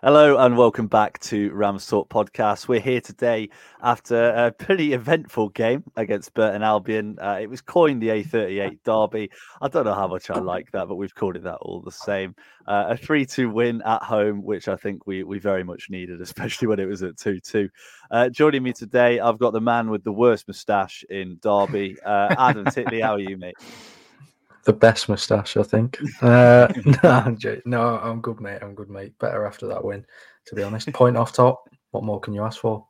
Hello and welcome back to Rams Talk podcast. We're here today after a pretty eventful game against Burton Albion. Uh, it was coined the A38 Derby. I don't know how much I like that, but we've called it that all the same. Uh, a 3 2 win at home, which I think we, we very much needed, especially when it was at 2 2. Uh, joining me today, I've got the man with the worst moustache in Derby, uh, Adam Titley. How are you, mate? The best moustache, I think. Uh, no, I'm no, I'm good, mate. I'm good, mate. Better after that win, to be honest. Point off top. What more can you ask for?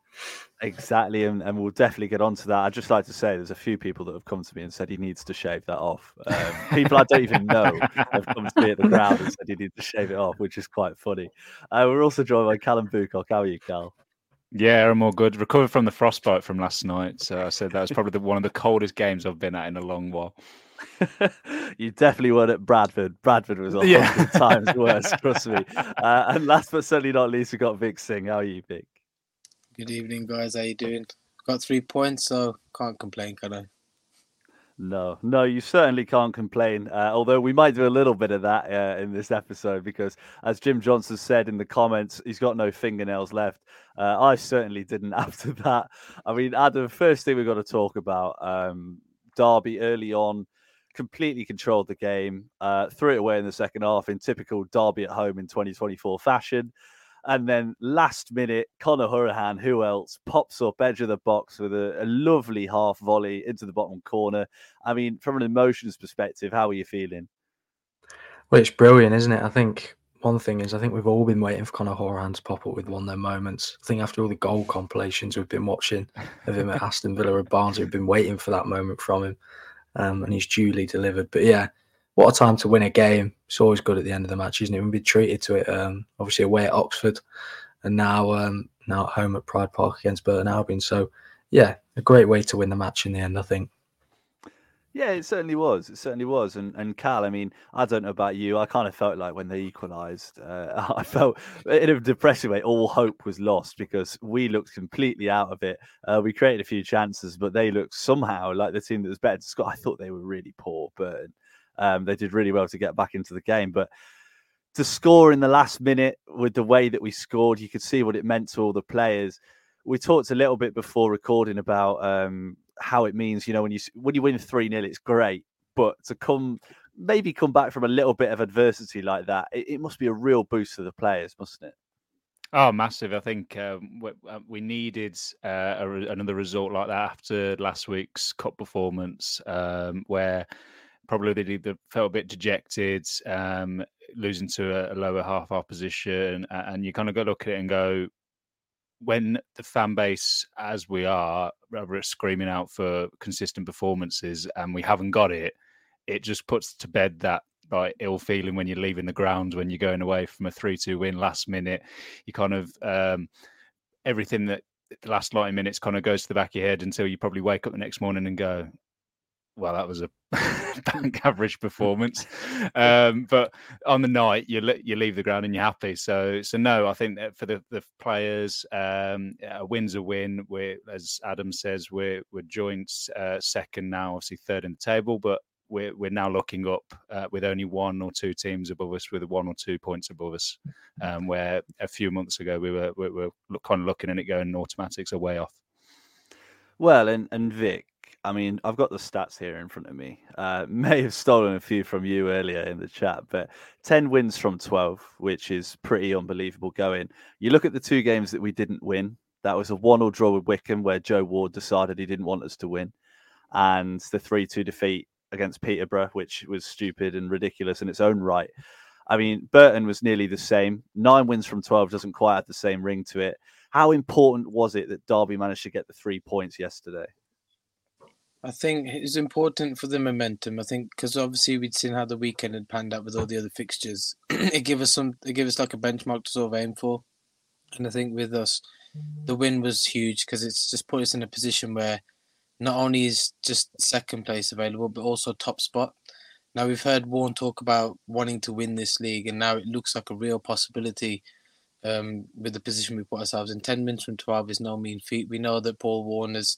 Exactly, and, and we'll definitely get onto that. I'd just like to say there's a few people that have come to me and said he needs to shave that off. Um, people I don't even know have come to me at the ground and said he needs to shave it off, which is quite funny. Uh, we're also joined by Callum Boocock. How are you, Cal? Yeah, I'm all good. Recovered from the frostbite from last night. So I said that was probably the, one of the coldest games I've been at in a long while. you definitely weren't at Bradford. Bradford was a hundred yeah. times worse, trust me. Uh, and last but certainly not least, we got Vik Singh. How are you, Vik? Good evening, guys. How you doing? Got three points, so can't complain, can I? No, no, you certainly can't complain. Uh, although we might do a little bit of that uh, in this episode because, as Jim Johnson said in the comments, he's got no fingernails left. Uh, I certainly didn't after that. I mean, Adam, first thing we've got to talk about um, Derby early on completely controlled the game, uh, threw it away in the second half in typical Derby at home in 2024 fashion. And then last minute, Conor Hourihane, who else, pops up edge of the box with a, a, lovely half volley into the bottom corner. I mean, from an emotions perspective, how are you feeling? Well, it's brilliant, isn't it? I think one thing is, I think we've all been waiting for Conor Hourihane to pop up with one of their moments. I think after all the goal compilations we've been watching of him at Aston Villa and Barnes, we've been waiting for that moment from him um, and he's duly delivered. But yeah, what a time to win a game. It's always good at the end of the match, isn't it? We've been treated to it, um, obviously away at Oxford, and now um, now at home at Pride Park against Burton Albion. So yeah, a great way to win the match in the end, I think. Yeah, it certainly was. It certainly was. And and Cal, I mean, I don't know about you. I kind of felt like when they equalised, uh, I felt in a depressing way, all hope was lost because we looked completely out of it. Uh, we created a few chances, but they looked somehow like the team that was better score. I thought they were really poor, but um, they did really well to get back into the game. But to score in the last minute with the way that we scored, you could see what it meant to all the players. We talked a little bit before recording about um, how it means, you know, when you when you win three 0 it's great, but to come maybe come back from a little bit of adversity like that, it, it must be a real boost for the players, mustn't it? Oh, massive! I think um, we, uh, we, needed uh, a, another result like that after last week's cup performance, um, where probably they felt a bit dejected, um, losing to a, a lower half our position, and you kind of go look at it and go, when the fan base, as we are, rather screaming out for consistent performances, and we haven't got it, it just puts to bed that like ill feeling when you're leaving the ground when you're going away from a three-two win last minute. You kind of um, everything that the last 90 minutes kind of goes to the back of your head until you probably wake up the next morning and go, well, that was a bank average performance. Um, but on the night, you you leave the ground and you're happy. So so no, I think that for the the players, um, a win's a win. We're as Adam says, we're we're joint uh, second now, obviously third in the table, but we're we're now looking up uh, with only one or two teams above us with one or two points above us, um, where a few months ago we were we were kind of looking at it going automatics are way off. Well, and and Vik, I mean, I've got the stats here in front of me. Uh, may have stolen a few from you earlier in the chat, but 10 wins from 12, which is pretty unbelievable going. You look at the two games that we didn't win. That was a 1 0 draw with Wycombe, where Joe Ward decided he didn't want us to win, and the 3 2 defeat against Peterborough, which was stupid and ridiculous in its own right. I mean, Burton was nearly the same. Nine wins from 12 doesn't quite have the same ring to it. How important was it that Derby managed to get the three points yesterday? I think it's important for the momentum. I think because obviously we'd seen how the weekend had panned out with all the other fixtures. it gave us some. It gave us like a benchmark to sort of aim for. And I think with us, the win was huge because it's just put us in a position where not only is just second place available, but also top spot. Now we've heard Warne talk about wanting to win this league, and now it looks like a real possibility um, with the position we put ourselves in. Ten minutes from twelve is no mean feat. We know that Paul Warne has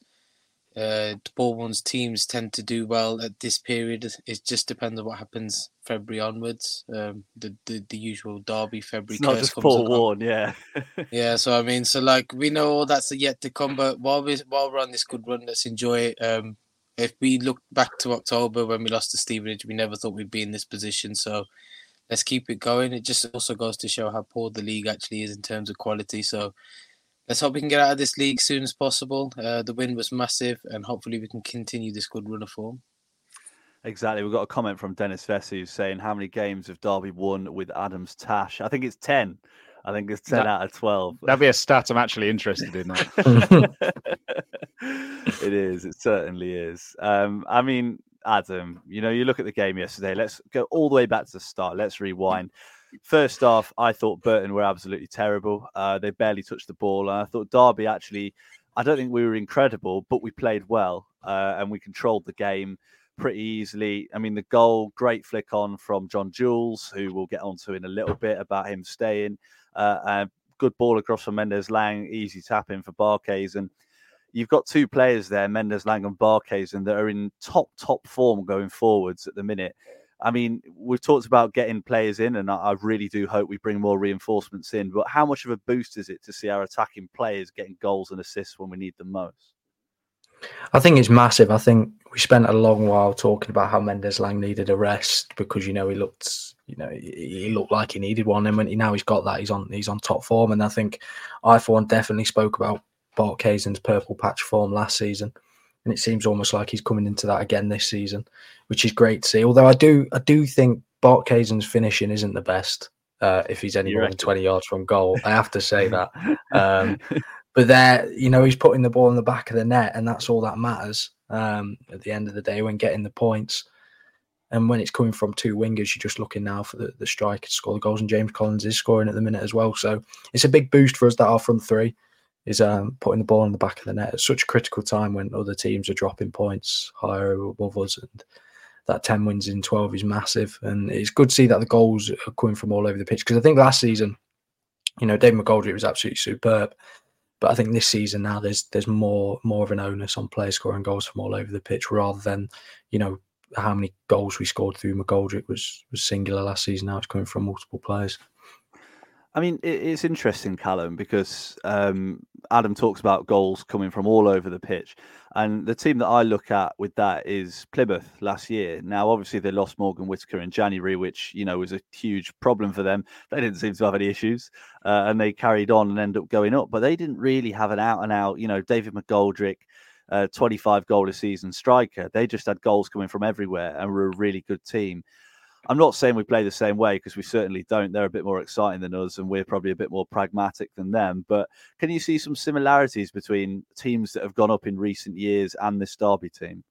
uh, Paul Warne's teams tend to do well at this period. It just depends on what happens February onwards. Um, the, the the usual Derby February. It's not just Paul Warne, yeah. yeah, so I mean, so like we know all that's yet to come, but while we while we're on this good run, let's enjoy it. Um, if we look back to October when we lost to Stevenage, we never thought we'd be in this position. So let's keep it going. It just also goes to show how poor the league actually is in terms of quality. So let's hope we can get out of this league soon as possible. Uh, the win was massive, and hopefully we can continue this good run of form. Exactly. We've got a comment from Dennis Vesey who's saying, How many games have Derby won with Adams Tash? I think it's 10. I think it's 10 that, out of 12. That'd be a stat I'm actually interested in. it is. It certainly is. Um, I mean, Adam, you know, you look at the game yesterday. Let's go all the way back to the start. Let's rewind. First off, I thought Burton were absolutely terrible. Uh, they barely touched the ball. And I thought Derby actually, I don't think we were incredible, but we played well uh, and we controlled the game pretty easily. I mean, the goal, great flick on from John Jules, who we'll get onto in a little bit about him staying. Uh, and good ball across from Mendez-Laing, easy tap in for Barkhuizen. And you've got two players there, Mendez-Laing and Barkhuizen, that are in top, top form going forwards at the minute. I mean, we've talked about getting players in, and I, really do hope we bring more reinforcements in. But how much of a boost is it to see our attacking players getting goals and assists when we need them most? I think it's massive. I think we spent a long while talking about how Mendez-Laing needed a rest because you know he looked, you know, he looked like he needed one, and when he, now he's got that, he's on he's on top form. And I think I for one definitely spoke about Barkhuizen's purple patch form last season and it seems almost like he's coming into that again this season, which is great to see. Although I do, I do think Barkhuizen's finishing isn't the best. Uh, if he's any more than twenty yards from goal, I have to say that. Um, but there, you know, he's putting the ball in the back of the net, and that's all that matters um, at the end of the day when getting the points. And when it's coming from two wingers, you're just looking now for the, the striker to score the goals, and James Collins is scoring at the minute as well. So it's a big boost for us that are front three is um, putting the ball in the back of the net at such a critical time when other teams are dropping points higher above us. And that 10 wins in 12 is massive. And it's good to see that the goals are coming from all over the pitch. Because I think last season, you know, Dave McGoldrick was absolutely superb. But I think this season now there's there's more more of an onus on players scoring goals from all over the pitch rather than, you know, how many goals we scored through McGoldrick was was singular last season. Now it's coming from multiple players. I mean, it's interesting, Callum, because um, Adam talks about goals coming from all over the pitch. And the team that I look at with that is Plymouth last year. Now, obviously, they lost Morgan Whittaker in January, which, you know, was a huge problem for them. They didn't seem to have any issues uh, and they carried on and ended up going up. But they didn't really have an out and out, you know, David McGoldrick, uh, 25 goal a season striker. They just had goals coming from everywhere and were a really good team. I'm not saying we play the same way because we certainly don't. They're a bit more exciting than us, and we're probably a bit more pragmatic than them. But can you see some similarities between teams that have gone up in recent years and this Derby team?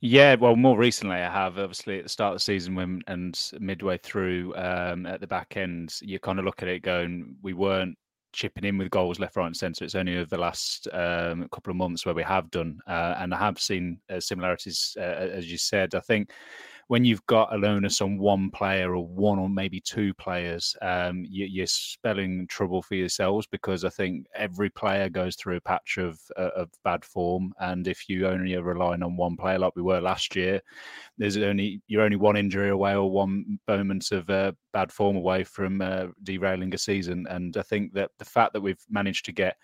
Yeah, well, more recently I have. Obviously, at the start of the season, when and midway through, um, at the back end, you kind of look at it going, we weren't chipping in with goals left, right, and centre. It's only over the last um, couple of months where we have done, uh, and I have seen uh, similarities, uh, as you said. I think when you've got an onus on one player or one or maybe two players, um, you, are spelling trouble for yourselves because I think every player goes through a patch of uh, of bad form, and if you only are relying on one player like we were last year, there's only you're only one injury away or one moment of uh, bad form away from uh, derailing a season. And I think that the fact that we've managed to get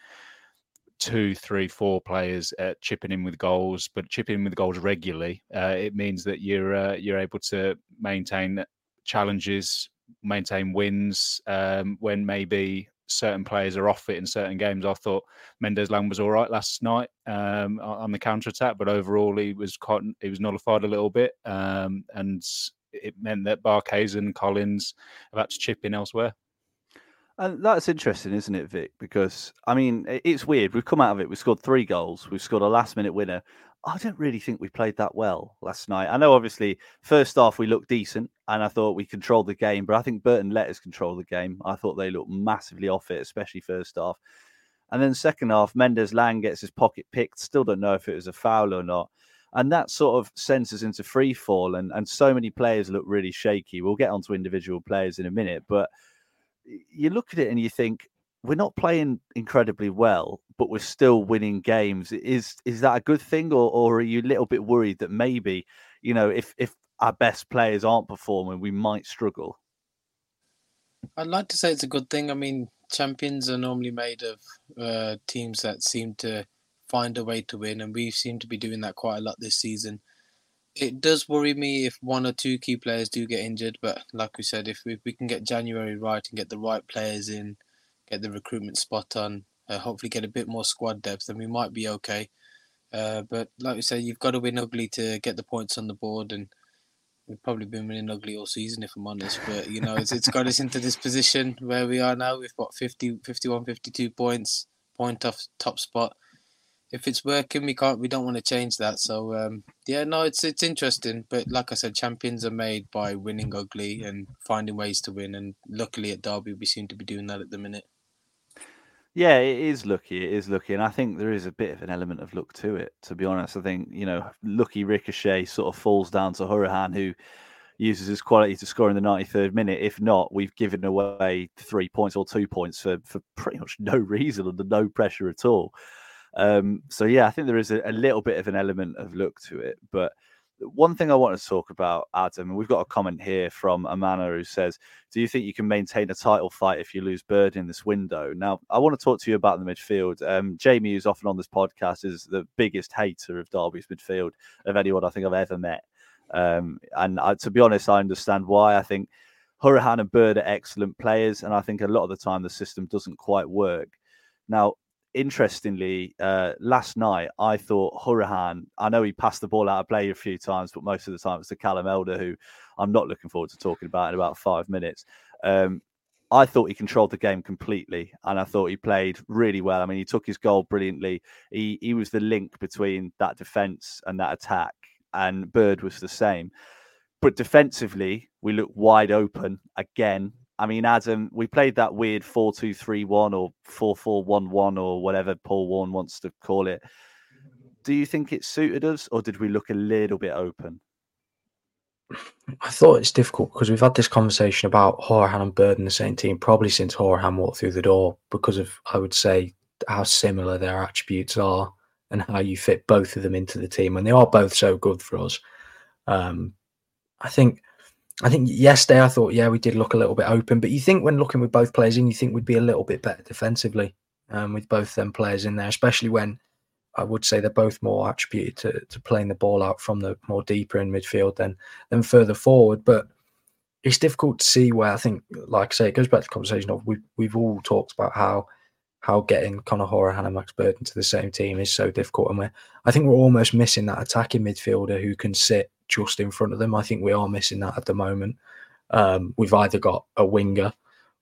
two, three, four players uh, chipping in with goals, but chipping in with goals regularly, uh, it means that you're uh, you're able to maintain challenges, maintain wins um, when maybe certain players are off it in certain games. I thought Mendez-Laing was all right last night um, on the counter attack, but overall he was quite, he was nullified a little bit, um, and it meant that Barkhuizen and Collins have had to chip in elsewhere. And that's interesting, isn't it, Vik? Because I mean, it's weird. We've come out of it. We've scored three goals. We've scored a last-minute winner. I don't really think we played that well last night. I know, obviously, first half we looked decent, and I thought we controlled the game. But I think Burton let us control the game. I thought they looked massively off it, especially first half. And then second half, Mendez-Laing gets his pocket picked. Still don't know if it was a foul or not. And that sort of sends us into free fall. And, and so many players look really shaky. We'll get onto individual players in a minute, but you look at it and you think we're not playing incredibly well, but we're still winning games. Is is that a good thing, or or are you a little bit worried that maybe you know if if our best players aren't performing, we might struggle? I'd like to say it's a good thing. I mean, champions are normally made of uh, teams that seem to find a way to win, and we seem to be doing that quite a lot this season it does worry me if one or two key players do get injured. But like we said, if we, if we can get January right and get the right players in, get the recruitment spot on, uh, hopefully get a bit more squad depth, then we might be okay. Uh, but like we said, you've got to win ugly to get the points on the board, and we've probably been winning ugly all season, if I'm honest. But you know, it's, it's got us into this position where we are now. We've got 50, 51, 52 points, point off top spot if it's working, we can't. We don't want to change that. So um, yeah, no, it's it's interesting. But like I said, champions are made by winning ugly and finding ways to win. And luckily at Derby, we seem to be doing that at the minute. Yeah, it is lucky. It is lucky, and I think there is a bit of an element of luck to it. To be honest, I think you know, lucky ricochet sort of falls down to Hourihane, who uses his quality to score in the 93rd minute. If not, we've given away three points or two points for for pretty much no reason under no pressure at all. Um, so yeah, I think there is a, a, little bit of an element of look to it. But one thing I want to talk about, Adam, and we've got a comment here from Amana who says, "Do you think you can maintain a title fight if you lose Bird in this window?" Now, I want to talk to you about the midfield. Um, Jamie, who's often on this podcast, is the biggest hater of Derby's midfield of anyone I think I've ever met. Um, and I, to be honest, I understand why. I think Hourihane and Bird are excellent players, and I think a lot of the time the system doesn't quite work. Now, interestingly, uh, last night I thought Hourihane. I know he passed the ball out of play a few times, but most of the time it's to Callum Elder, who I'm not looking forward to talking about in about five minutes. Um, I thought he controlled the game completely, and I thought he played really well. I mean, he took his goal brilliantly. He he was the link between that defense and that attack, and Bird was the same. But defensively, we looked wide open again. I mean, Adam, we played that weird 4 2 3 1 or 4 4 1 1 or whatever Paul Warne wants to call it. Do you think it suited us or did we look a little bit open? I thought it's difficult because we've had this conversation about Hourihane and Bird in the same team probably since Hourihane walked through the door because of, I would say, how similar their attributes are and how you fit both of them into the team. And they are both so good for us. Um, I think I think yesterday I thought, yeah, we did look a little bit open, but you think when looking with both players in, you think we'd be a little bit better defensively um, with both them players in there, especially when I would say they're both more attributed to, to playing the ball out from the more deeper in midfield than than further forward. But it's difficult to see where I think, like I say, it goes back to the conversation of we've we've all talked about how how getting Conor Hourihane and Max Bird into the same team is so difficult, and we're I think we're almost missing that attacking midfielder who can sit just in front of them. I think we are missing that at the moment. Um, we've either got a winger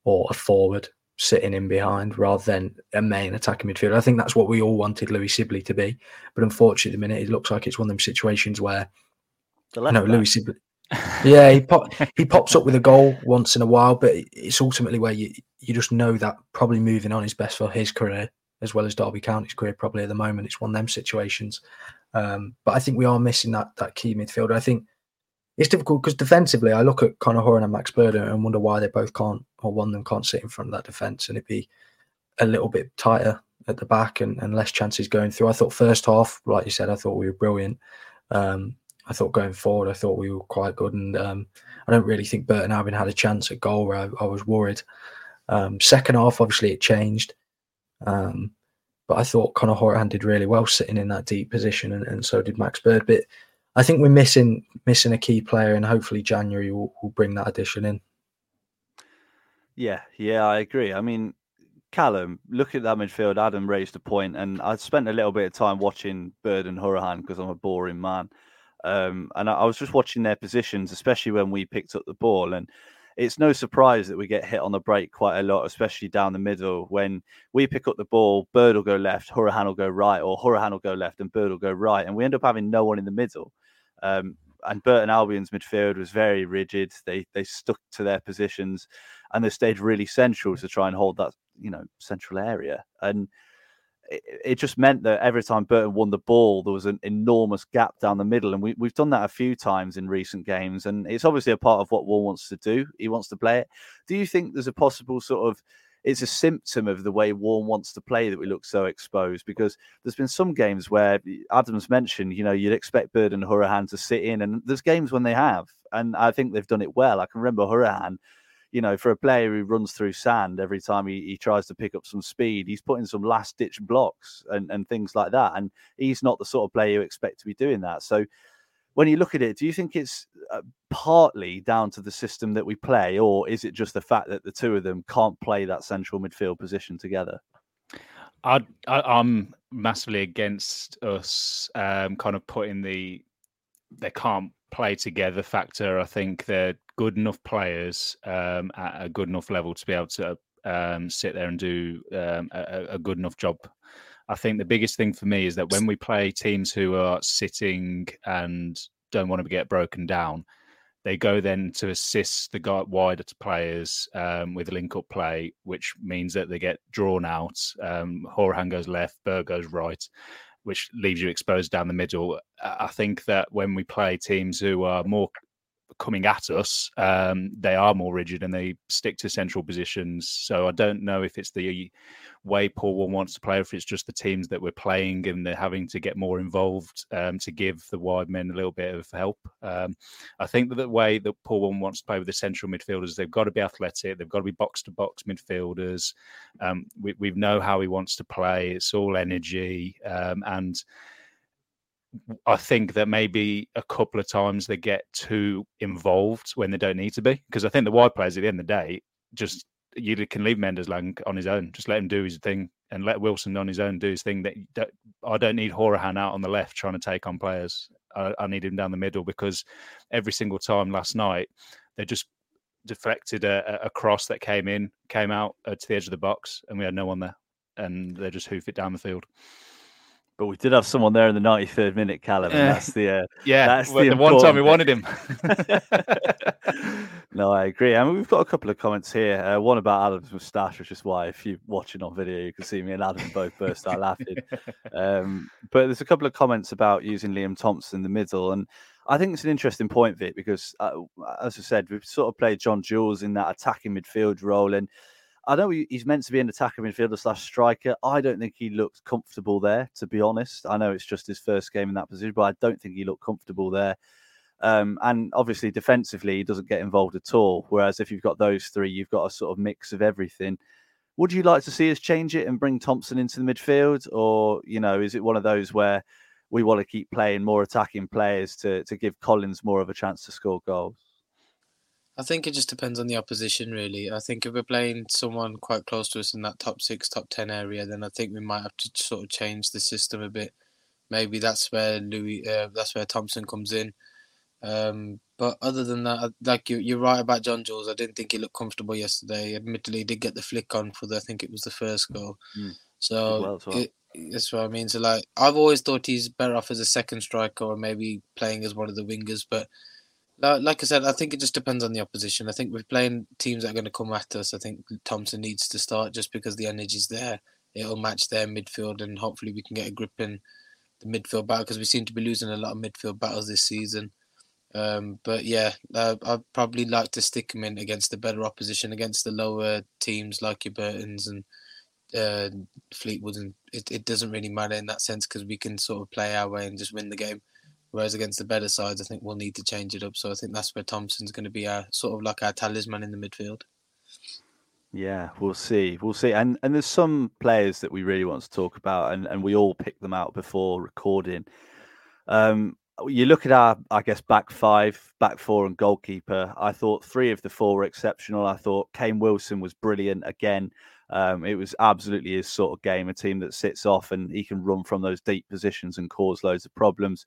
or a forward sitting in behind rather than a main attacking midfielder. I think that's what we all wanted Louie Sibley to be. But unfortunately, at the minute, it looks like it's one of them situations where, no, Louie Sibley. yeah, he pop, he pops up with a goal once in a while, but it's ultimately where you you just know that probably moving on is best for his career as well as Derby County's career. Probably at the moment, it's one of them situations. Um, but I think we are missing that that key midfielder. I think it's difficult because defensively, I look at Conor Hourihane and Max Burden and wonder why they both can't, or one of them can't sit in front of that defence, and it'd be a little bit tighter at the back and, and less chances going through. I thought first half, like you said, I thought we were brilliant. Um, I thought going forward, I thought we were quite good, and um, I don't really think Burton Albion had a chance at goal where I, I was worried. Um, second half, obviously, it changed, um, but I thought Conor Hourihane did really well sitting in that deep position, and, and so did Max Bird. But I think we're missing missing a key player, and hopefully January will, will bring that addition in. Yeah, yeah, I agree. I mean, Callum, look at that midfield. Adam raised a point, and I spent a little bit of time watching Bird and Hourihane because I'm a boring man. Um, and I, I, was just watching their positions, especially when we picked up the ball. And it's no surprise that we get hit on the break quite a lot, especially down the middle. When we pick up the ball, Bird will go left, Hourihane will go right, or Hourihane will go left and Bird will go right. And we end up having no one in the middle. Um, and Burton Albion's midfield was very rigid. They they stuck to their positions, and they stayed really central to try and hold that you know central area. And it, it just meant that every time Burton won the ball, there was an enormous gap down the middle, and we, we've done that a few times in recent games. And it's obviously a part of what Warne wants to do. He wants to play it. Do you think there's a possible sort of it's a symptom of the way Warne wants to play that we look so exposed because there's been some games where Adams mentioned, you know, you'd expect Bird and Hourihane to sit in, and there's games when they have, and I think they've done it well. I can remember Hourihane, you know, for a player who runs through sand every time he, he tries to pick up some speed, he's putting some last ditch blocks and, and things like that. And he's not the sort of player you expect to be doing that. So when you look at it, do you think it's uh, partly down to the system that we play, or is it just the fact that the two of them can't play that central midfield position together? I, am massively against us um, kind of putting the they can't play together factor. I think they're good enough players um, at a good enough level to be able to um, sit there and do um, a, a, good enough job. I think the biggest thing for me is that when we play teams who are sitting and don't want to get broken down, they go then to assist the wider to players um, with link up play, which means that they get drawn out. Um, Hourihane goes left, Berg goes right, which leaves you exposed down the middle. I think that when we play teams who are more coming at us, um, they are more rigid and they stick to central positions. So I don't know if it's the way Paul Warne wants to play, if it's just the teams that we're playing and they're having to get more involved um, to give the wide men a little bit of help. Um, I think that the way that Paul wants to play with the central midfielders, they've got to be athletic, they've got to be box to box midfielders. Um, we, we know how he wants to play. It's all energy um, and I think that maybe a couple of times they get too involved when they don't need to be. Because I think the wide players at the end of the day just you can leave Mendez-Laing on his own. Just let him do his thing and let Wilson on his own do his thing. That, that I don't need Hourihane out on the left trying to take on players. I, I, need him down the middle because every single time last night they just deflected a, a cross that came in, came out uh, to the edge of the box, and we had no one there, and they just hoof it down the field. But we did have someone there in the 93rd minute, Callum. And that's the uh, yeah. That's the, the one time we wanted him. no, I agree. I mean, we've got a couple of comments here. Uh, one about Adam's moustache, which is why if you're watching on video, you can see me and Adam both burst out laughing. Um, but there's a couple of comments about using Liam Thompson in the middle, and I think it's an interesting point, Vik, because uh, as I said, we've sort of played John Jules in that attacking midfield role, and I know he's meant to be an attacker midfielder slash striker. I don't think he looked comfortable there, to be honest. I know it's just his first game in that position, but I don't think he looked comfortable there. Um, and obviously, defensively, he doesn't get involved at all. Whereas if you've got those three, you've got a sort of mix of everything. Would you like to see us change it and bring Thompson into the midfield, or you know, is it one of those where we want to keep playing more attacking players to to give Collins more of a chance to score goals? I think it just depends on the opposition, really. I think if we're playing someone quite close to us in that top six, top ten area, then I think we might have to sort of change the system a bit. Maybe that's where Louie, uh, that's where Thompson comes in. Um, but other than that, like you, you're right about John Jules. I didn't think he looked comfortable yesterday. Admittedly, he did get the flick on for the, I think it was the first goal. Mm. So well well. It, that's what I mean. So like, I've always thought he's better off as a second striker or maybe playing as one of the wingers, but like I said, I think it just depends on the opposition. I think we're playing teams that are going to come at us. I think Thompson needs to start just because the energy's there. It'll match their midfield, and hopefully we can get a grip in the midfield battle because we seem to be losing a lot of midfield battles this season. Um, but yeah, uh, I'd probably like to stick him in against the better opposition, against the lower teams like your Burtons and uh, Fleetwood. And it, it doesn't really matter in that sense because we can sort of play our way and just win the game. Whereas against the better sides, I think we'll need to change it up. So I think that's where Thompson's going to be our sort of like our talisman in the midfield. Yeah, we'll see. We'll see. And and there's some players that we really want to talk about, and, and we all picked them out before recording. Um, you look at our, I guess, back five, back four, and goalkeeper. I thought three of the four were exceptional. I thought Kane Wilson was brilliant again. Um, it was absolutely his sort of game, a team that sits off and he can run from those deep positions and cause loads of problems.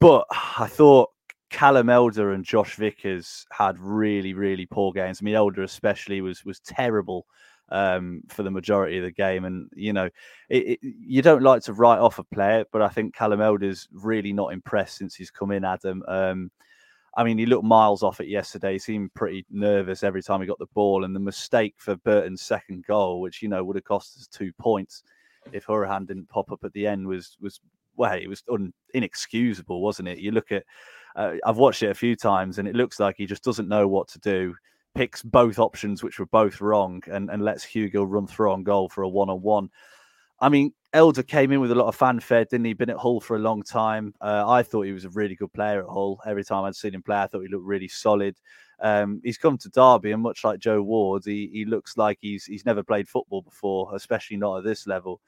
But I thought Callum Elder and Josh Vickers had really, really poor games. I mean, Elder especially was was terrible um, for the majority of the game. And you know, it, it, you don't like to write off a player, but I think Callum Elder's really not impressed since he's come in. Adam, um, I mean, he looked miles off it yesterday. He seemed pretty nervous every time he got the ball, and the mistake for Burton's second goal, which you know would have cost us two points if Hourihane didn't pop up at the end, was was well, it was un, inexcusable, wasn't it? You look at, uh, I've watched it a few times, and it looks like he just doesn't know what to do picks both options, which were both wrong, and, and lets Hugo run through on goal for a one on one. I mean, Elder came in with a lot of fanfare, didn't he? Been at Hull for a long time. Uh, I thought he was a really good player at Hull. Every time I'd seen him play, I thought he looked really solid. Um, he's come to Derby, and much like Joe Ward, he, he looks like he's he's never played football before, especially not at this level.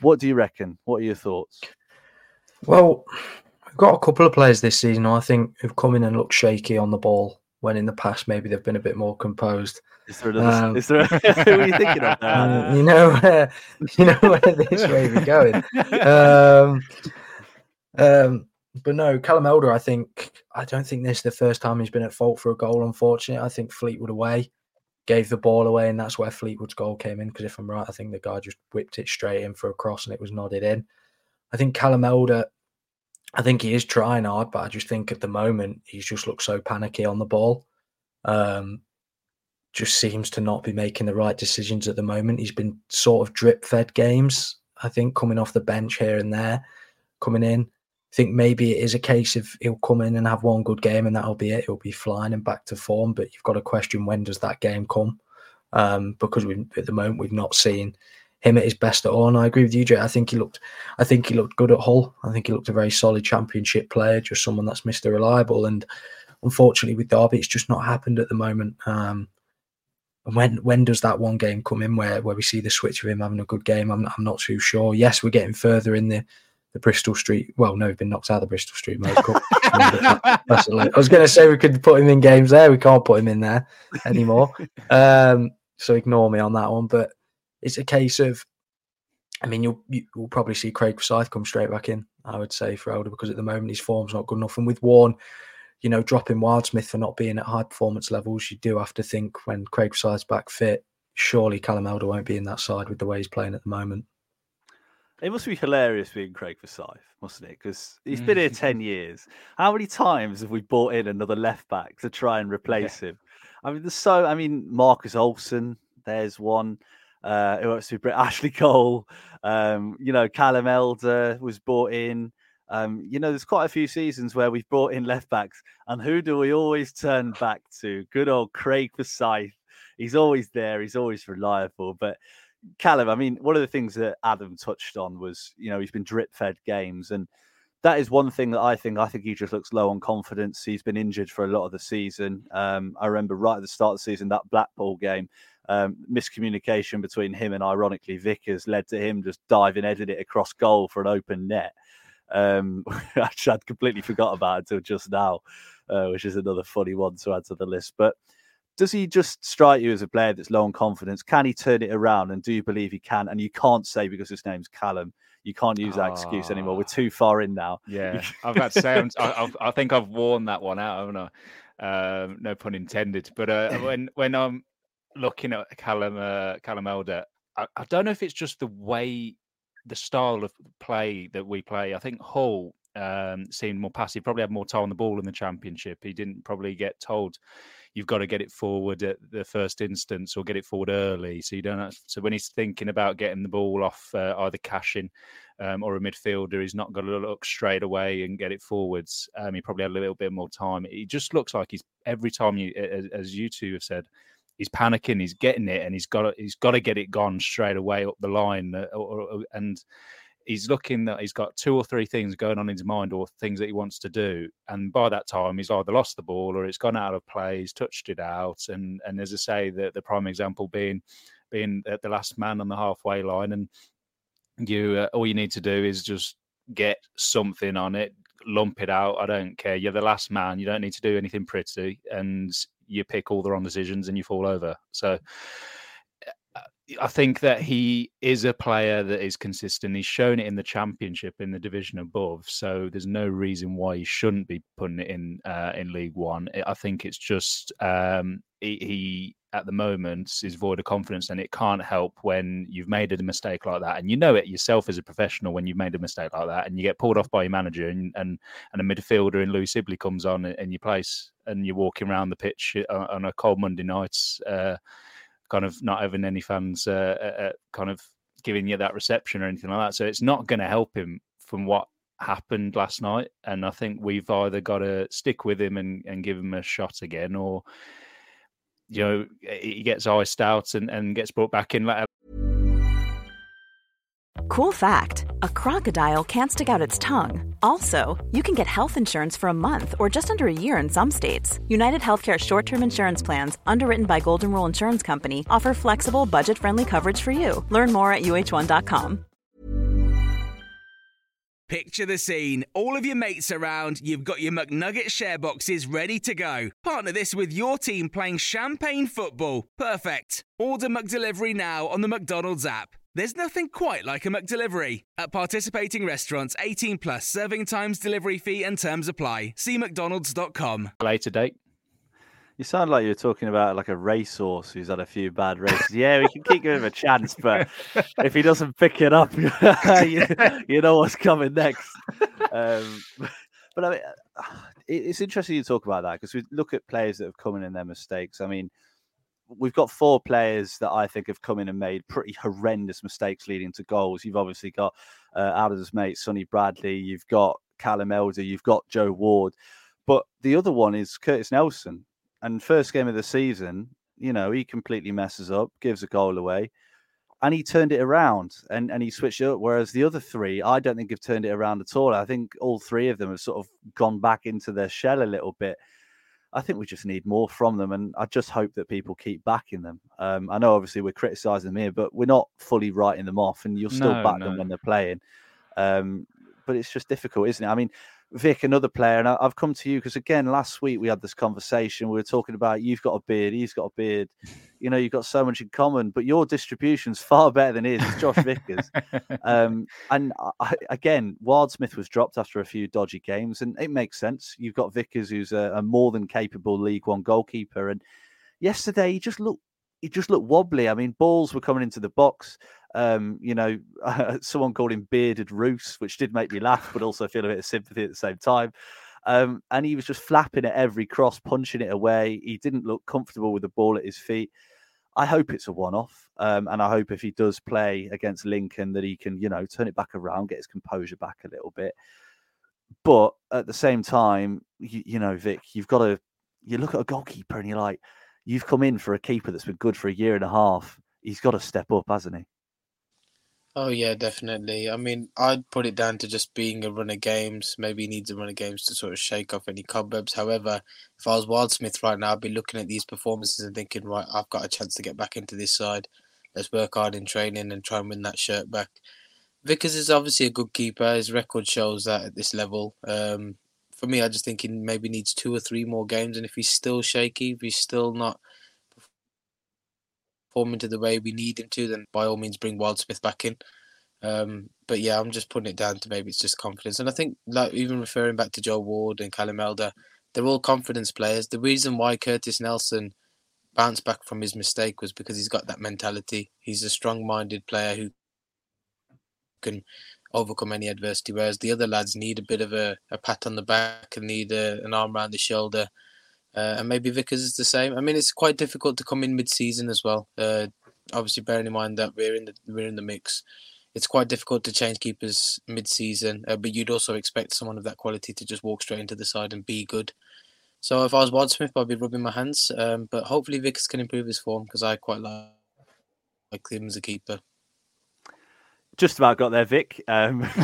What do you reckon? What are your thoughts? Well, we've got a couple of players this season I think who've come in and looked shaky on the ball when in the past maybe they've been a bit more composed. Is there another? Um, is there? who are you thinking of? You know where you know where this way we're going. Um, um, but no, Callum Elder. I think I don't think this is the first time he's been at fault for a goal. Unfortunately, I think Fleetwood away gave the ball away, and that's where Fleetwood's goal came in. Because if I'm right, I think the guy just whipped it straight in for a cross, and it was nodded in. I think Callum Elder I think he is trying hard, but I just think at the moment he's just looked so panicky on the ball. Um, just seems to not be making the right decisions at the moment. He's been sort of drip fed games, I think, coming off the bench here and there, coming in. I think maybe it is a case of he'll come in and have one good game and that'll be it. He'll be flying and back to form. But you've got to question when does that game come? Um, because we at the moment we've not seen him at his best at all. And I agree with you, Jay. I think he looked, I think he looked good at Hull. I think he looked a very solid championship player, just someone that's Mister Reliable. And unfortunately, with Derby, it's just not happened at the moment. Um, and when when does that one game come in where where we see the switch of him having a good game? I'm I'm not too sure. Yes, we're getting further in the the Bristol Street. Well, no, we've been knocked out of the Bristol Street Cup. I was going to say we could put him in games there. We can't put him in there anymore. Um, so ignore me on that one. But it's a case of, I mean, you'll you'll probably see Craig Forsyth come straight back in. I would say for Elder because at the moment his form's not good enough, and with Warne, you know, dropping Wildsmith for not being at high performance levels, you do have to think when Craig Forsyth's back fit, surely Callum Elder won't be in that side with the way he's playing at the moment. It must be hilarious being Craig Forsyth, mustn't it? Because he's been here 10 years. How many times have we brought in another left back to try and replace yeah. him? I mean, there's so, I mean, Marcus Olsson, there's one uh, who be Ashley Cole. Um, you know, Callum Elder was brought in. Um, you know, there's quite a few seasons where we've brought in left backs, and who do we always turn back to? Good old Craig Forsyth. He's always there. He's always reliable. But Callum, I mean, one of the things that Adam touched on was, you know, he's been drip fed games, and that is one thing that I think. I think he just looks low on confidence. He's been injured for a lot of the season. Um, I remember right at the start of the season that Blackpool game um, miscommunication between him and ironically Vickers led to him just diving headed it across goal for an open net. Um, which I'd completely forgot about until just now, uh, which is another funny one to add to the list. But does he just strike you as a player that's low on confidence? Can he turn it around? And do you believe he can? And you can't say because his name's Callum, you can't use that excuse anymore. We're too far in now. Yeah, I've got to say, I, I, think I've worn that one out, haven't I? Um, no pun intended. But uh, when when I'm looking at Callum uh, Callum Elder, I, I, don't know if it's just the way, the style of play that we play. I think Hull um, seemed more passive, probably had more time on the ball in the championship. He didn't probably get told, you've got to get it forward at the first instance or get it forward early. So you don't. Have, so when he's thinking about getting the ball off uh, either Cashin um, or a midfielder, he's not going to look straight away and get it forwards. Um, he probably had a little bit more time. He just looks like he's every time you, as, as you two have said, he's panicking, he's getting it, and he's got to, he's got to get it gone straight away up the line, uh, or, or, and he's looking that he's got two or three things going on in his mind or things that he wants to do. And by that time, he's either lost the ball or it's gone out of play. He's touched it out. And and as I say, the, the prime example being being at the last man on the halfway line. And you uh, all you need to do is just get something on it, lump it out. I don't care. You're the last man. You don't need to do anything pretty. And you pick all the wrong decisions and you fall over. So I think that he is a player that is consistent. He's shown it in the championship in the division above, so there's no reason why he shouldn't be putting it in uh, in League One. I think it's just um, he, he, at the moment is void of confidence, and it can't help when you've made a mistake like that, and you know it yourself as a professional when you've made a mistake like that, and you get pulled off by your manager, and and, and a midfielder in Louie Sibley comes on in your place, and you're walking around the pitch uh, on a cold Monday night. Uh, kind of not having any fans uh, uh, uh, kind of giving you that reception or anything like that. So it's not going to help him from what happened last night. And I think we've either got to stick with him and, and give him a shot again, or you know he gets iced out and, and gets brought back in. Cool fact: a crocodile can't stick out its tongue. Also, you can get health insurance for a month or just under a year in some states. United Healthcare short term insurance plans, underwritten by Golden Rule Insurance Company, offer flexible, budget friendly coverage for you. Learn more at uh1.com. Picture the scene. All of your mates around, you've got your McNugget share boxes ready to go. Partner this with your team playing champagne football. Perfect. Order McDelivery now on the McDonald's app. There's nothing quite like a McDelivery. At participating restaurants, 18 plus serving times, delivery fee, and terms apply. See McDonald's.com. Later date. You sound like you're talking about like a racehorse who's had a few bad races. yeah, we can keep giving him a chance, but if he doesn't pick it up, you, you know what's coming next. Um, but I mean, it's interesting you talk about that because we look at players that have come in and their mistakes. I mean, we've got four players that I think have come in and made pretty horrendous mistakes leading to goals. You've obviously got uh, Adam's mate Sonny Bradley, you've got Callum Elder, you've got Joe Ward, but the other one is Curtis Nelson. And first game of the season, you know, he completely messes up, gives a goal away, and he turned it around and, and he switched it up. Whereas the other three, I don't think have turned it around at all. I think all three of them have sort of gone back into their shell a little bit. I think we just need more from them, and I just hope that people keep backing them. Um, I know obviously we're criticising them here, but we're not fully writing them off, and you'll still No, back no. them when they're playing. Um, but it's just difficult, isn't it? I mean, Vik, another player, and I, I've come to you because again, last week we had this conversation. We were talking about you've got a beard, he's got a beard. You know, you've got so much in common, but your distribution's far better than his. It's Josh Vickers. Um, and I, again, Wildsmith was dropped after a few dodgy games, and it makes sense. You've got Vickers, who's a, a more than capable League One goalkeeper, and yesterday he just looked he just looked wobbly. I mean, balls were coming into the box. Um, you know, someone called him bearded Roos, which did make me laugh, but also feel a bit of sympathy at the same time. Um, and he was just flapping at every cross, punching it away. He didn't look comfortable with the ball at his feet. I hope it's a one-off, um, and I hope if he does play against Lincoln that he can, you know, turn it back around, get his composure back a little bit. But at the same time, you, you know, Vic, you've got to you look at a goalkeeper and you're like, you've come in for a keeper that's been good for a year and a half. He's got to step up, hasn't he? Oh yeah, definitely. I mean, I'd put it down to just being a run of games. Maybe he needs a run of games to sort of shake off any cobwebs. However, if I was Wildsmith right now, I'd be looking at these performances and thinking, right, I've got a chance to get back into this side. Let's work hard in training and try and win that shirt back. Vickers is obviously a good keeper. His record shows that at this level. Um, for me, I just think he maybe needs two or three more games, and if he's still shaky, if he's still not performing to the way we need him to, then by all means bring Wildsmith back in. Um, but yeah, I'm just putting it down to maybe it's just confidence. And I think, like even referring back to Joe Ward and Callum Elder, they're all confidence players. The reason why Curtis Nelson bounced back from his mistake was because he's got that mentality. He's a strong-minded player who can overcome any adversity, whereas the other lads need a bit of a, a pat on the back and need a, an arm around the shoulder. Uh, and maybe Vickers is the same. I mean, it's quite difficult to come in mid-season as well. Uh, obviously, bearing in mind that we're in the we're in the mix, it's quite difficult to change keepers mid-season. Uh, but you'd also expect someone of that quality to just walk straight into the side and be good. So if I was Wildsmith, I'd be rubbing my hands. Um, but hopefully Vickers can improve his form because I quite like, like him as a keeper. Just about got there, Vik. Um,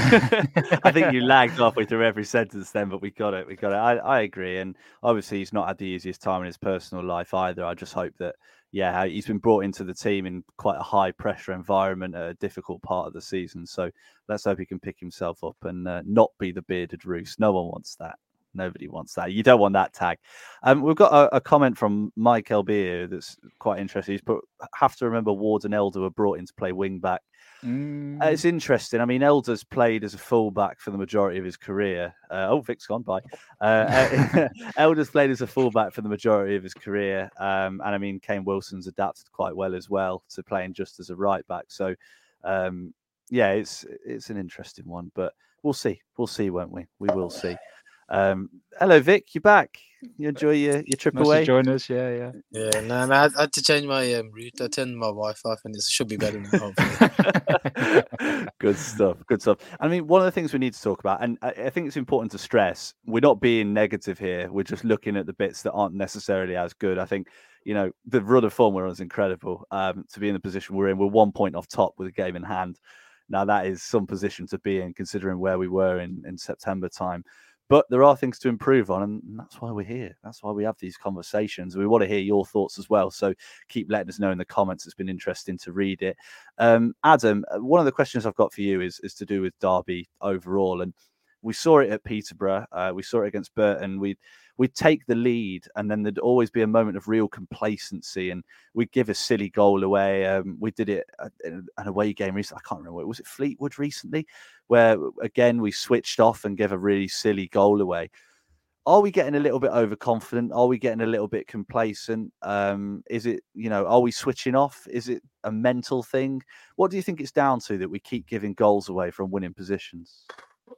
I think you lagged halfway through every sentence then, but we got it. We got it. I, I agree. And obviously, he's not had the easiest time in his personal life either. I just hope that, yeah, he's been brought into the team in quite a high pressure environment at a difficult part of the season. So let's hope he can pick himself up and uh, not be the bearded Roos. No one wants that. Nobody wants that. You don't want that tag. Um, we've got a, a comment from Mike Elbeer that's quite interesting. He's put, have to remember Ward and Elder were brought in to play wing back. Mm. Uh, it's interesting. I mean, Elder's played as a fullback for the majority of his career. Uh, oh, Vik's gone. Bye. Uh, Elder's played as a fullback for the majority of his career, um, and I mean, Kane Wilson's adapted quite well as well to playing just as a right back. So, um, yeah, it's it's an interesting one, but we'll see. We'll see, won't we? We will see. Um, hello, Vik. You're back. You enjoy your, your trip nice away? join us. Yeah, yeah. Yeah, no, no, I had to change my um, route. I turned my Wi-Fi off, and it should be better now. good stuff. Good stuff. I mean, one of the things we need to talk about, and I, I think it's important to stress, we're not being negative here. We're just looking at the bits that aren't necessarily as good. I think you know the run of form we're on is incredible. Um, to be in the position we're in, we're one point off top with a game in hand. Now that is some position to be in, considering where we were in in September time. But there are things to improve on, and that's why we're here. That's why we have these conversations. We want to hear your thoughts as well. So keep letting us know in the comments. It's been interesting to read it. Um, Adam, uh, one of the questions I've got for you is is to do with Derby overall, and we saw it at Peterborough. Uh, we saw it against Burton. We we'd take the lead, and then there'd always be a moment of real complacency, and we'd give a silly goal away. Um, we did it in an away game recently. I can't remember. Was it Fleetwood recently, where again we switched off and gave a really silly goal away? Are we getting a little bit overconfident? Are we getting a little bit complacent? Um, is it, you know, are we switching off? Is it a mental thing? What do you think it's down to that we keep giving goals away from winning positions?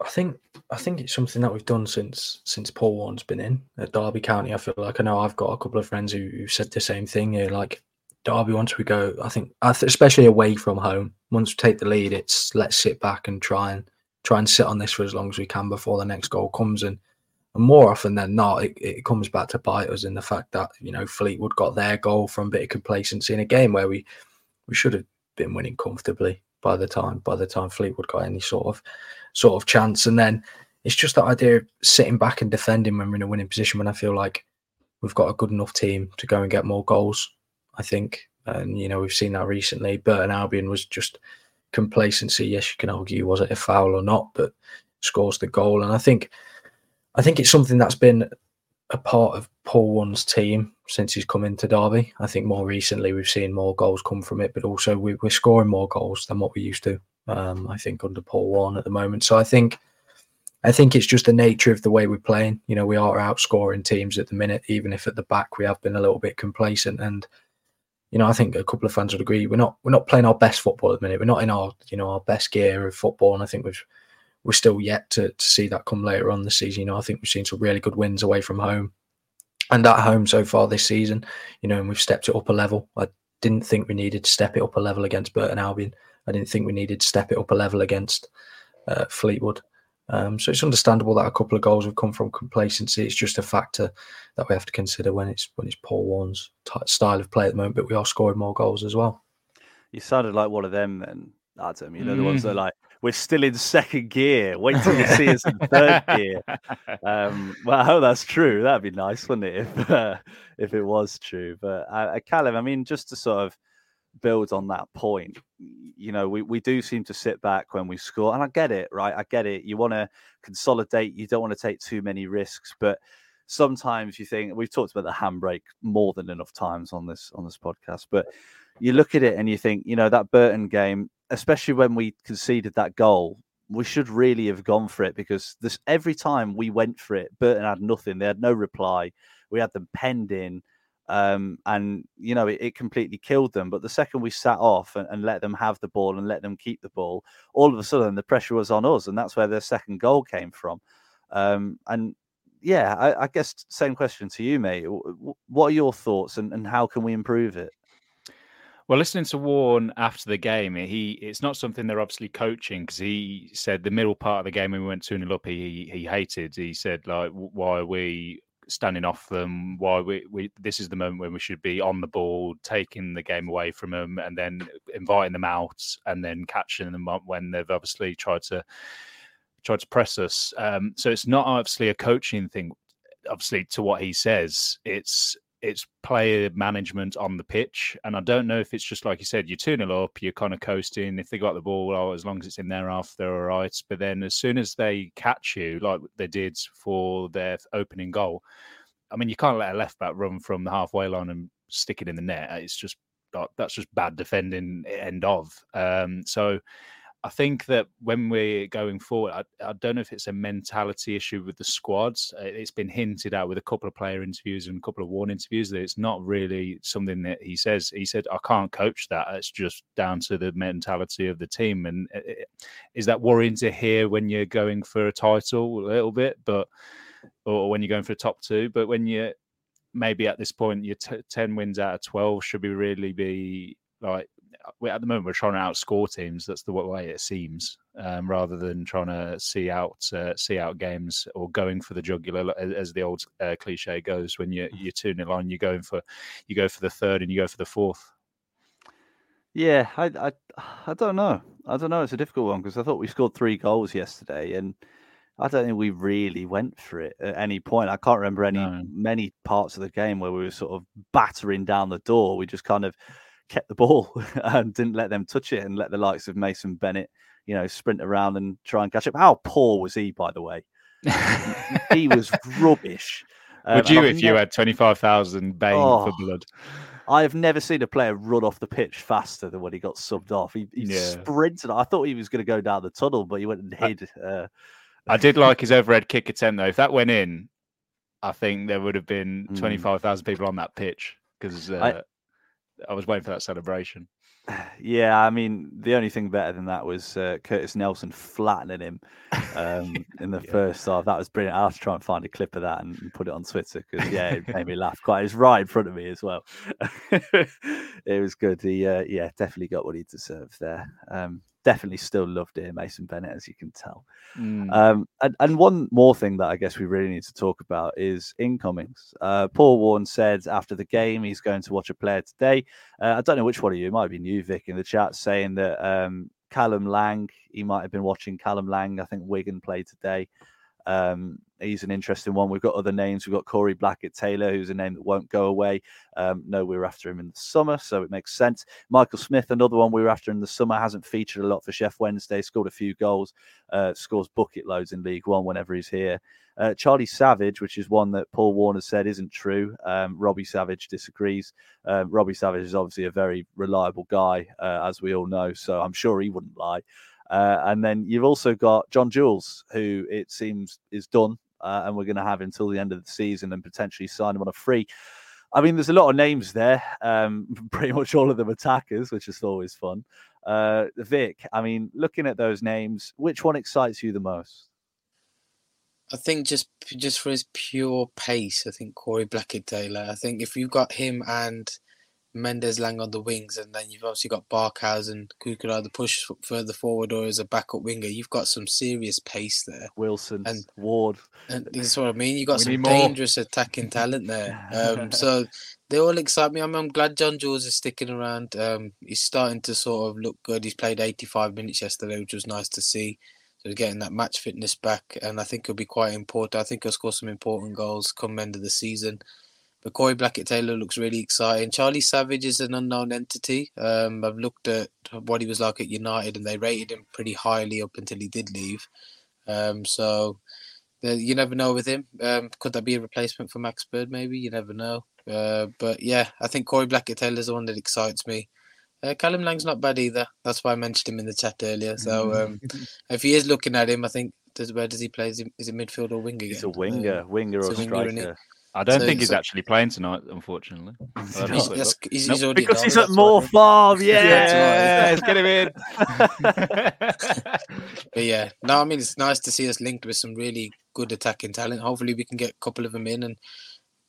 I think I think it's something that we've done since since Paul Warne's been in at Derby County. I feel like I know I've got a couple of friends who, who said the same thing here. Like Derby, once we go, I think, especially away from home, once we take the lead, it's let's sit back and try and try and sit on this for as long as we can before the next goal comes. And, and more often than not, it, it comes back to bite us in the fact that you know Fleetwood got their goal from a bit of complacency in a game where we we should have been winning comfortably by the time by the time Fleetwood got any sort of sort of chance. And then it's just that idea of sitting back and defending when we're in a winning position. When I feel like we've got a good enough team to go and get more goals, I think. And you know we've seen that recently. Burton Albion was just complacency. Yes, you can argue was it a foul or not, but scores the goal. And I think I think it's something that's been a part of Paul Warne's team since he's come into Derby. I think more recently we've seen more goals come from it, but also we, are scoring more goals than what we used to. Um, I think under Paul Warne at the moment. So I think I think it's just the nature of the way we're playing. You know, we are outscoring teams at the minute, even if at the back we have been a little bit complacent. And you know, I think a couple of fans would agree we're not we're not playing our best football at the minute. We're not in our you know our best gear of football, and I think we've we're still yet to, to see that come later on the season. You know, I think we've seen some really good wins away from home and at home so far this season. You know, and we've stepped it up a level. I didn't think we needed to step it up a level against Burton Albion. I didn't think we needed to step it up a level against uh, Fleetwood. Um, so it's understandable that a couple of goals have come from complacency. It's just a factor that we have to consider when it's when it's Paul Warne's t- style of play at the moment. But we are scoring more goals as well. You sounded like one of them then, Adam. You know, the ones that are like, we're still in second gear. Wait till you see us in third gear. Um, well, I hope that's true. That'd be nice, wouldn't it, if uh, if it was true? But uh, uh, Callum, I mean, just to sort of build on that point, you know, we, we do seem to sit back when we score, and I get it, right? I get it. You want to consolidate. You don't want to take too many risks, but sometimes you think we've talked about the handbrake more than enough times on this on this podcast, but you look at it and you think, you know, that Burton game, especially when we conceded that goal, we should really have gone for it because this every time we went for it, Burton had nothing. They had no reply. We had them penned in. Um, and you know it, it, completely killed them. But the second we sat off and, and, let them have the ball and let them keep the ball, all of a sudden the pressure was on us, and that's where their second goal came from. Um, and yeah, I, I, guess same question to you, mate. What are your thoughts, and, and how can we improve it? Well, listening to Warne after the game, he it's not something they're obviously coaching because he said the middle part of the game when we went two 0 up, he he hated. He said like, why are we standing off them? Why we, we this is the moment when we should be on the ball, taking the game away from them, and then inviting them out, and then catching them up when they've obviously tried to tried to press us. Um, so it's not obviously a coaching thing. Obviously, to what he says, it's it's player management on the pitch, and I don't know if it's just like you said, you're two 0 up, you're kind of coasting. If they got the ball, well, as long as it's in their half, they're all right. But then as soon as they catch you, like they did for their opening goal, I mean, you can't let a left back run from the halfway line and stick it in the net. It's just that's just bad defending end of. Um, so I think that when we're going forward, I, I, don't know if it's a mentality issue with the squads. Uh, it's been hinted at with a couple of player interviews and a couple of Warne interviews that it's not really something that he says. He said, "I can't coach that. It's just down to the mentality of the team." And uh, uh, is that worrying to hear when you're going for a title a little bit, but or when you're going for a top two? But when you maybe at this point, your t- ten wins out of twelve should be really be like at the moment we're trying to outscore teams. That's the way it seems, um, rather than trying to see out uh, see out games or going for the jugular, as the old uh, cliche goes. When you you're two nil on, you're going for you go for the third and you go for the fourth. Yeah, I I, I don't know. I don't know. It's a difficult one because I thought we scored three goals yesterday, and I don't think we really went for it at any point. I can't remember any no. many parts of the game where we were sort of battering down the door. We just kind of kept the ball and didn't let them touch it and let the likes of Mason Bennett, you know, sprint around and try and catch up. How poor was he, by the way? he was rubbish. Would um, you if never... you had 25,000 Bane oh, for blood? I have never seen a player run off the pitch faster than when he got subbed off. He, he yeah. sprinted. I thought he was going to go down the tunnel, but he went and hid. I, uh... I did like his overhead kick attempt, though. If that went in, I think there would have been hmm. 25,000 people on that pitch because uh, I was waiting for that celebration. Yeah, I mean, the only thing better than that was uh, Curtis Nelson flattening him um, in the yeah. first half. That was brilliant. I have to try and find a clip of that and, and put it on Twitter because yeah, it made me laugh quite. It was right in front of me as well. it was good. He uh, yeah, definitely got what he deserved there. Um, definitely still love dear Mason Bennett, as you can tell. Mm. Um, and, and, one more thing that I guess we really need to talk about is incomings. Uh, Paul Warne said after the game he's going to watch a player today. Uh, I don't know which one of you, it might be new Vik, in the chat saying that um, Callum Lang, he might have been watching Callum Lang. I think Wigan played today. Um, he's an interesting one. We've got other names. We've got Corey Blackett Taylor, who's a name that won't go away. Um, no, we were after him in the summer, so it makes sense. Michael Smith, another one we were after in the summer, hasn't featured a lot for Sheff Wednesday, scored a few goals, uh, scores bucket loads in League One whenever he's here. Uh, Charlie Savage, which is one that Paul Warne said isn't true. Um, Robbie Savage disagrees. Uh, Robbie Savage is obviously a very reliable guy, uh, as we all know, so I'm sure he wouldn't lie. Uh, and then you've also got John Jules, who it seems is done, uh, and we're going to have until the end of the season and potentially sign him on a free. I mean, there's a lot of names there. Um, pretty much all of them attackers, which is always fun. Uh, Vik, I mean, looking at those names, which one excites you the most? I think just just for his pure pace, I think Corey Blackett Taylor. I think if you've got him and Mendez-Laing on the wings, and then you've obviously got Barkhuizen who could either push further forward or as a backup winger. You've got some serious pace there. Wilson and Ward. And that's what I mean. You've got we some dangerous attacking talent there. Um, so they all excite me. I'm, I'm, glad John Jules is sticking around. Um, he's starting to sort of look good. He's played 85 minutes yesterday, which was nice to see. So getting that match fitness back, and I think it'll be quite important. I think he'll score some important goals come end of the season. But Corey Blackett Taylor looks really exciting. Charlie Savage is an unknown entity. Um, I've looked at what he was like at United, and they rated him pretty highly up until he did leave. Um, so the, you never know with him. Um, could that be a replacement for Max Bird? Maybe you never know. Uh, but yeah, I think Corey Blackett Taylor is the one that excites me. Uh, Callum Lang's not bad either. That's why I mentioned him in the chat earlier. So um, if he is looking at him, I think does where does he play? Is, he, is it midfield or winger? He's a winger, winger or a striker. I don't So- think he's so- actually playing tonight, unfortunately. I'll have a He's, that's- he's, Nope. he's already because gone, he's at that's more why. farm. Yeah, Yeah, Yes, get him in. But yeah, no, I mean it's nice to see us linked with some really good attacking talent. Hopefully, we can get a couple of them in and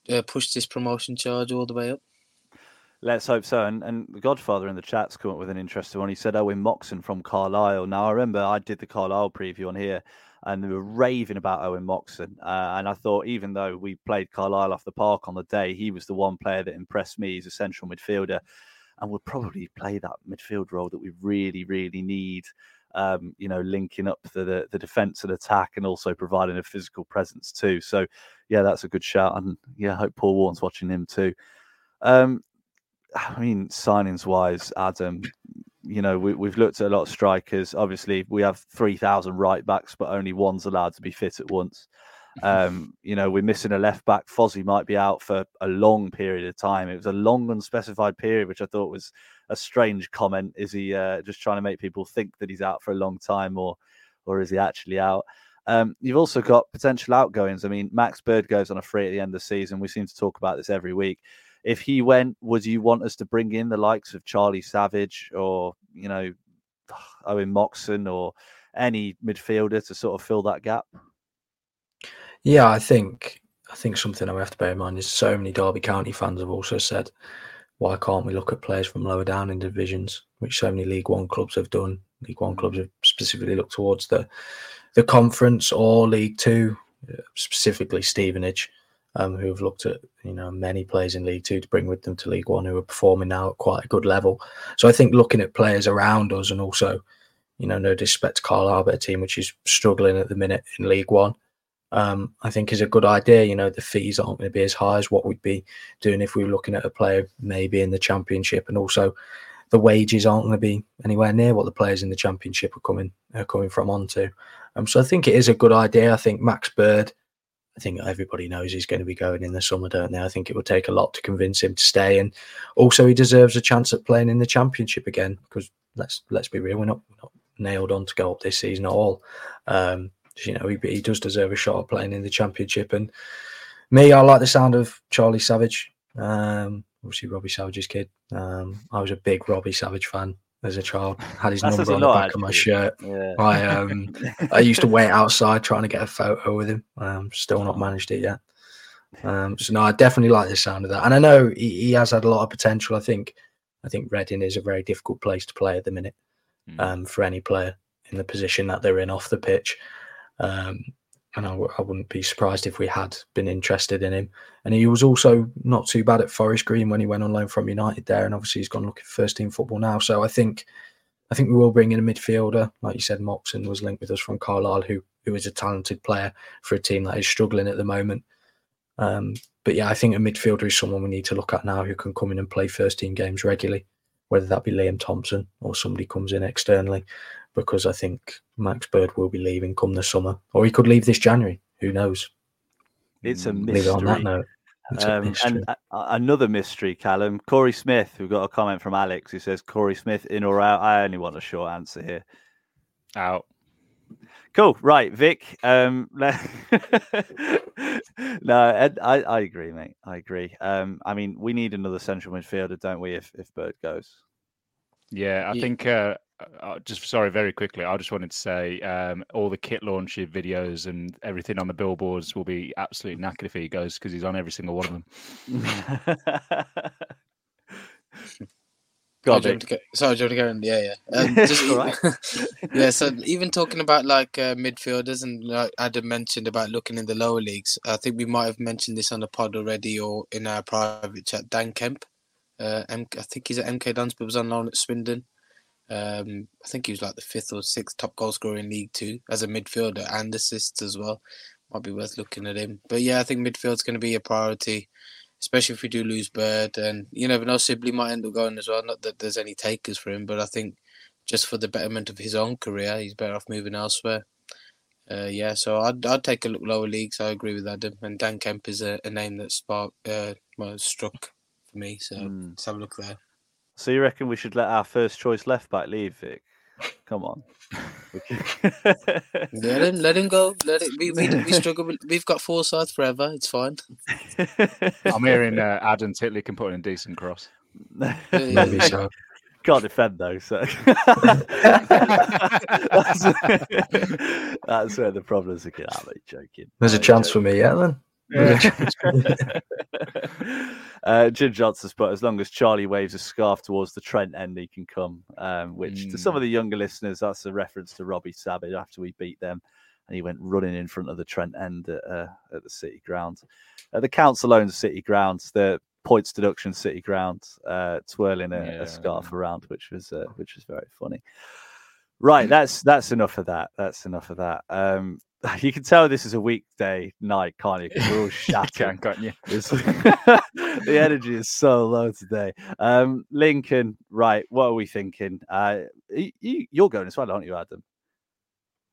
uh, push this promotion charge all the way up. Let's hope so. And and the Godfather in the chat's come up with an interesting one. He said Owen Moxon from Carlisle. Now I remember I did the Carlisle preview on here, and they were raving about Owen Moxon. Uh, and I thought even though we played Carlisle off the park on the day, he was the one player that impressed me as a central midfielder, and would probably play that midfield role that we really really need. Um, you know, linking up the, the the defense and attack, and also providing a physical presence too. So, yeah, that's a good shout, and yeah, I hope Paul Warne's watching him too. Um, I mean, signings wise, Adam, you know, we, we've looked at a lot of strikers. Obviously, we have 3,000 right backs, but only one's allowed to be fit at once. Um, you know, we're missing a left back. Fozzie might be out for a long period of time. It was a long, unspecified period, which I thought was a strange comment. Is he uh, just trying to make people think that he's out for a long time, or or is he actually out? Um, you've also got potential outgoings. I mean, Max Bird goes on a free at the end of the season. We seem to talk about this every week if he went, would you want us to bring in the likes of Charlie Savage or you know Owen Moxon or any midfielder to sort of fill that gap? Yeah, I think I think something I have to bear in mind is so many Derby County fans have also said, why can't we look at players from lower down in divisions, which so many League One clubs have done. League One clubs have specifically looked towards the the conference or League Two, uh, specifically Stevenage, um, who have looked at you know many players in League Two to bring with them to League One who are performing now at quite a good level. So I think looking at players around us and also, you know, no disrespect to Carlisle, but a team which is struggling at the minute in League One um, I think is a good idea. You know, the fees aren't going to be as high as what we'd be doing if we were looking at a player maybe in the championship, and also the wages aren't going to be anywhere near what the players in the championship are coming are coming from onto. Um, so I think it is a good idea. I think Max Bird. Think everybody knows he's going to be going in the summer, don't they? I think it will take a lot to convince him to stay, and also he deserves a chance at playing in the championship again. Because let's let's be real, we're not, we're not nailed on to go up this season at all. Um, you know, he, he does deserve a shot at playing in the championship. And me, I like the sound of Charlie Savage. Um, obviously, Robbie Savage's kid. Um, I was a big Robbie Savage fan as a child. Had his number on the back of my shirt. Yeah. I um, I used to wait outside trying to get a photo with him. Um, still not managed it yet. Um, so no, I definitely like the sound of that, and I know he, he has had a lot of potential. I think, I think Reading is a very difficult place to play at the minute um, for any player in the position that they're in off the pitch. Um, and I, I wouldn't be surprised if we had been interested in him. And he was also not too bad at Forest Green when he went on loan from United there, and obviously he's gone looking for first team football now. So I think, I think we will bring in a midfielder, like you said. Moxon was linked with us from Carlisle, who who is a talented player for a team that is struggling at the moment. Um, but yeah, I think a midfielder is someone we need to look at now who can come in and play first team games regularly, whether that be Liam Thompson or somebody comes in externally, because I think Max Bird will be leaving come the summer, or he could leave this January. Who knows? It's a Leave it on that note. Um, mystery. and a- a- another mystery, Callum. Korey Smith, we've got a comment from Alex who says, Korey Smith in or out? I only want a short answer here. Out. Cool. Right, Vik. Um, no, Ed, I, I agree, mate. I agree. Um, I mean, we need another central midfielder, don't we? If if Bird goes, Yeah, I Ye- think. Uh, uh, just sorry, very quickly. I just wanted to say um, all the kit launch videos and everything on the billboards will be absolutely knackered if he goes because he's on every single one of them. Go Sorry, on, do you want Vik. to go- sorry, do you want to go in? Yeah, yeah. Um, just, All right. yeah, so even talking about like uh, midfielders and like Adam mentioned about looking in the lower leagues, I think we might have mentioned this on the pod already or in our private chat. Dan Kemp, uh, M- I think he's at MK Dons, but was on loan at Swindon. Um, I think he was like the fifth or sixth top goal scorer in League Two as a midfielder and assists as well. Might be worth looking at him. But yeah, I think midfield's going to be a priority, especially if we do lose Bird. And you never know, Sibley might end up going as well. Not that there's any takers for him, but I think just for the betterment of his own career, he's better off moving elsewhere. Uh, yeah, so I'd I'd take a look lower leagues. I agree with Adam, and Dan Kemp is a, a name that spark uh, well, struck for me. So Hmm. let's have a look there. So you reckon we should let our first choice left back leave, Vik? Come on. let him, let him go. Let it. We, we, we struggle. With, we've got Forsyth forever. It's fine. I'm hearing uh, Adam Titley can put in a decent cross. Maybe so. Can't defend though, so that's, that's where the problems are. I'm only joking. There's a I'm chance joking. for me, yeah, then. There's a chance. Uh, Jim Johnson's put as long as Charlie waves a scarf towards the Trent end, he can come. Um, which to some of the younger listeners, that's a reference to Robbie Savage after we beat them, and he went running in front of the Trent end at, uh, at the City ground. Uh, the council owns City grounds. The points deduction City ground, uh, twirling a, Yeah. a scarf around, which was uh, which was very funny. Right, that's that's enough of that. That's enough of that. Um, you can tell this is a weekday night, can't you? we're all shattered. can't you? The energy is so low today. Um, Lincoln, right? What are we thinking? Uh, you, you, you're going as well, aren't you, Adam?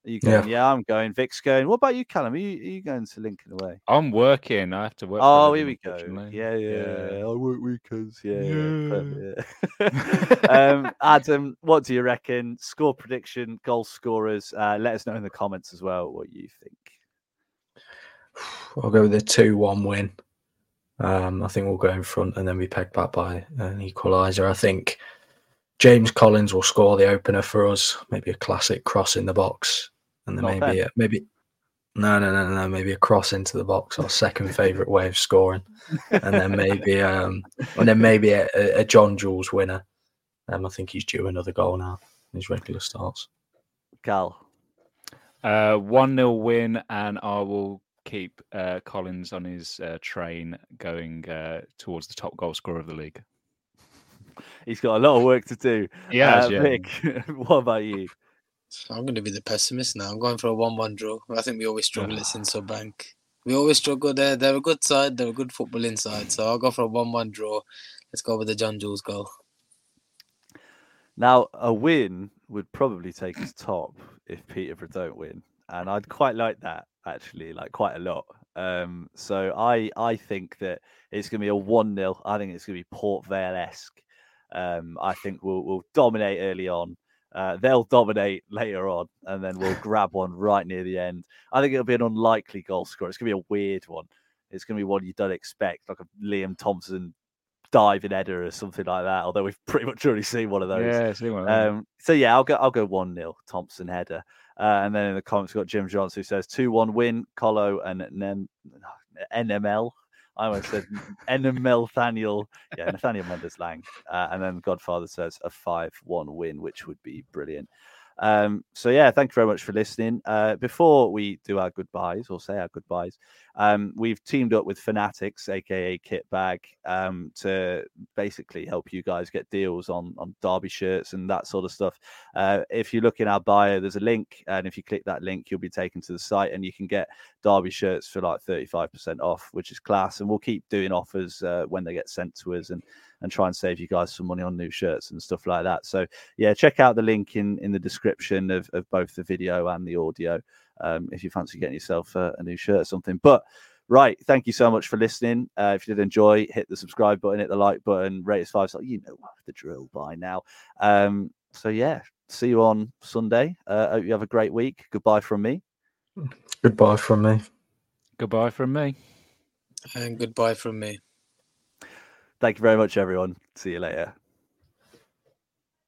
Are you going? Yeah. I'm going. Vik's going. What about you, Callum? Are you, are you going to Lincoln away? I'm working. I have to work. Oh, here we go. Yeah, yeah, Yeah. yeah. I work weekends. Yeah, yeah. perfect, yeah. um, Adam, what do you reckon? Score prediction, goal scorers. Uh, let us know in the comments as well what you think. I'll go with a 2 1 win. Um, I think we'll go in front and then be pegged back by an equaliser. I think James Collins will score the opener for us. Maybe a classic cross in the box. And then Not maybe, a, maybe, no, no, no, no, maybe a cross into the box, our second favourite way of scoring. And then maybe, um, and then maybe a, a- a John Jules winner. Um, I think he's due another goal now in his regular starts. Cal. Uh, one 0 win, and I will keep uh, Collins on his uh, train going uh, towards the top goal scorer of the league. He's got a lot of work to do. He has, Uh, yeah. Vik, what about you? I'm going to be the pessimist now. I'm going for a one-one draw. I think we always struggle at Sincil Bank. We always struggle there. They're a good side. They're a good football inside. So I'll go for a one-one draw. Let's go with the John Jules goal. Now, a win would probably take us top if Peterborough don't win, and I'd quite like that actually, like quite a lot. Um, so I I think that it's going to be a one 0 I think it's going to be Port Vale esque. Um, I think we'll we'll dominate early on. Uh, they'll dominate later on, and then we'll grab one right near the end. I think it'll be an unlikely goal score. It's going to be a weird one. It's going to be one you don't expect, like a Liam Thompson diving header or something like that. Although we've pretty much already seen one of those. Yeah, see one. Um, so yeah, I'll go. I'll go one 0 Thompson header, uh, and then in the comments we've got Jim Johnson who says two one win Colo and then NML. I almost said NML Nathaniel. Yeah, Nathaniel Mendez-Laing, uh, and then Godfather says a five one win, which would be brilliant. Um, so yeah, thank you very much for listening. Uh, before we do our goodbyes or say our goodbyes, um, we've teamed up with Fanatics, aka Kitbag, um, to basically help you guys get deals on on Derby shirts and that sort of stuff. Uh, if you look in our bio, there's a link, and if you click that link, you'll be taken to the site, and you can get Derby shirts for like 35% off, which is class. And we'll keep doing offers uh, when they get sent to us, and and try and save you guys some money on new shirts and stuff like that. So yeah, check out the link in in the description of, of both the video and the audio um, if you fancy getting yourself a, a new shirt or something. But right, thank you so much for listening. Uh, if you did enjoy, hit the subscribe button, hit the like button, rate us five stars. You know the drill by now. Um, so yeah, see you on Sunday. Uh, hope you have a great week. Goodbye from me. Goodbye from me. Goodbye from me. And goodbye from me. Thank you very much, everyone. See you later.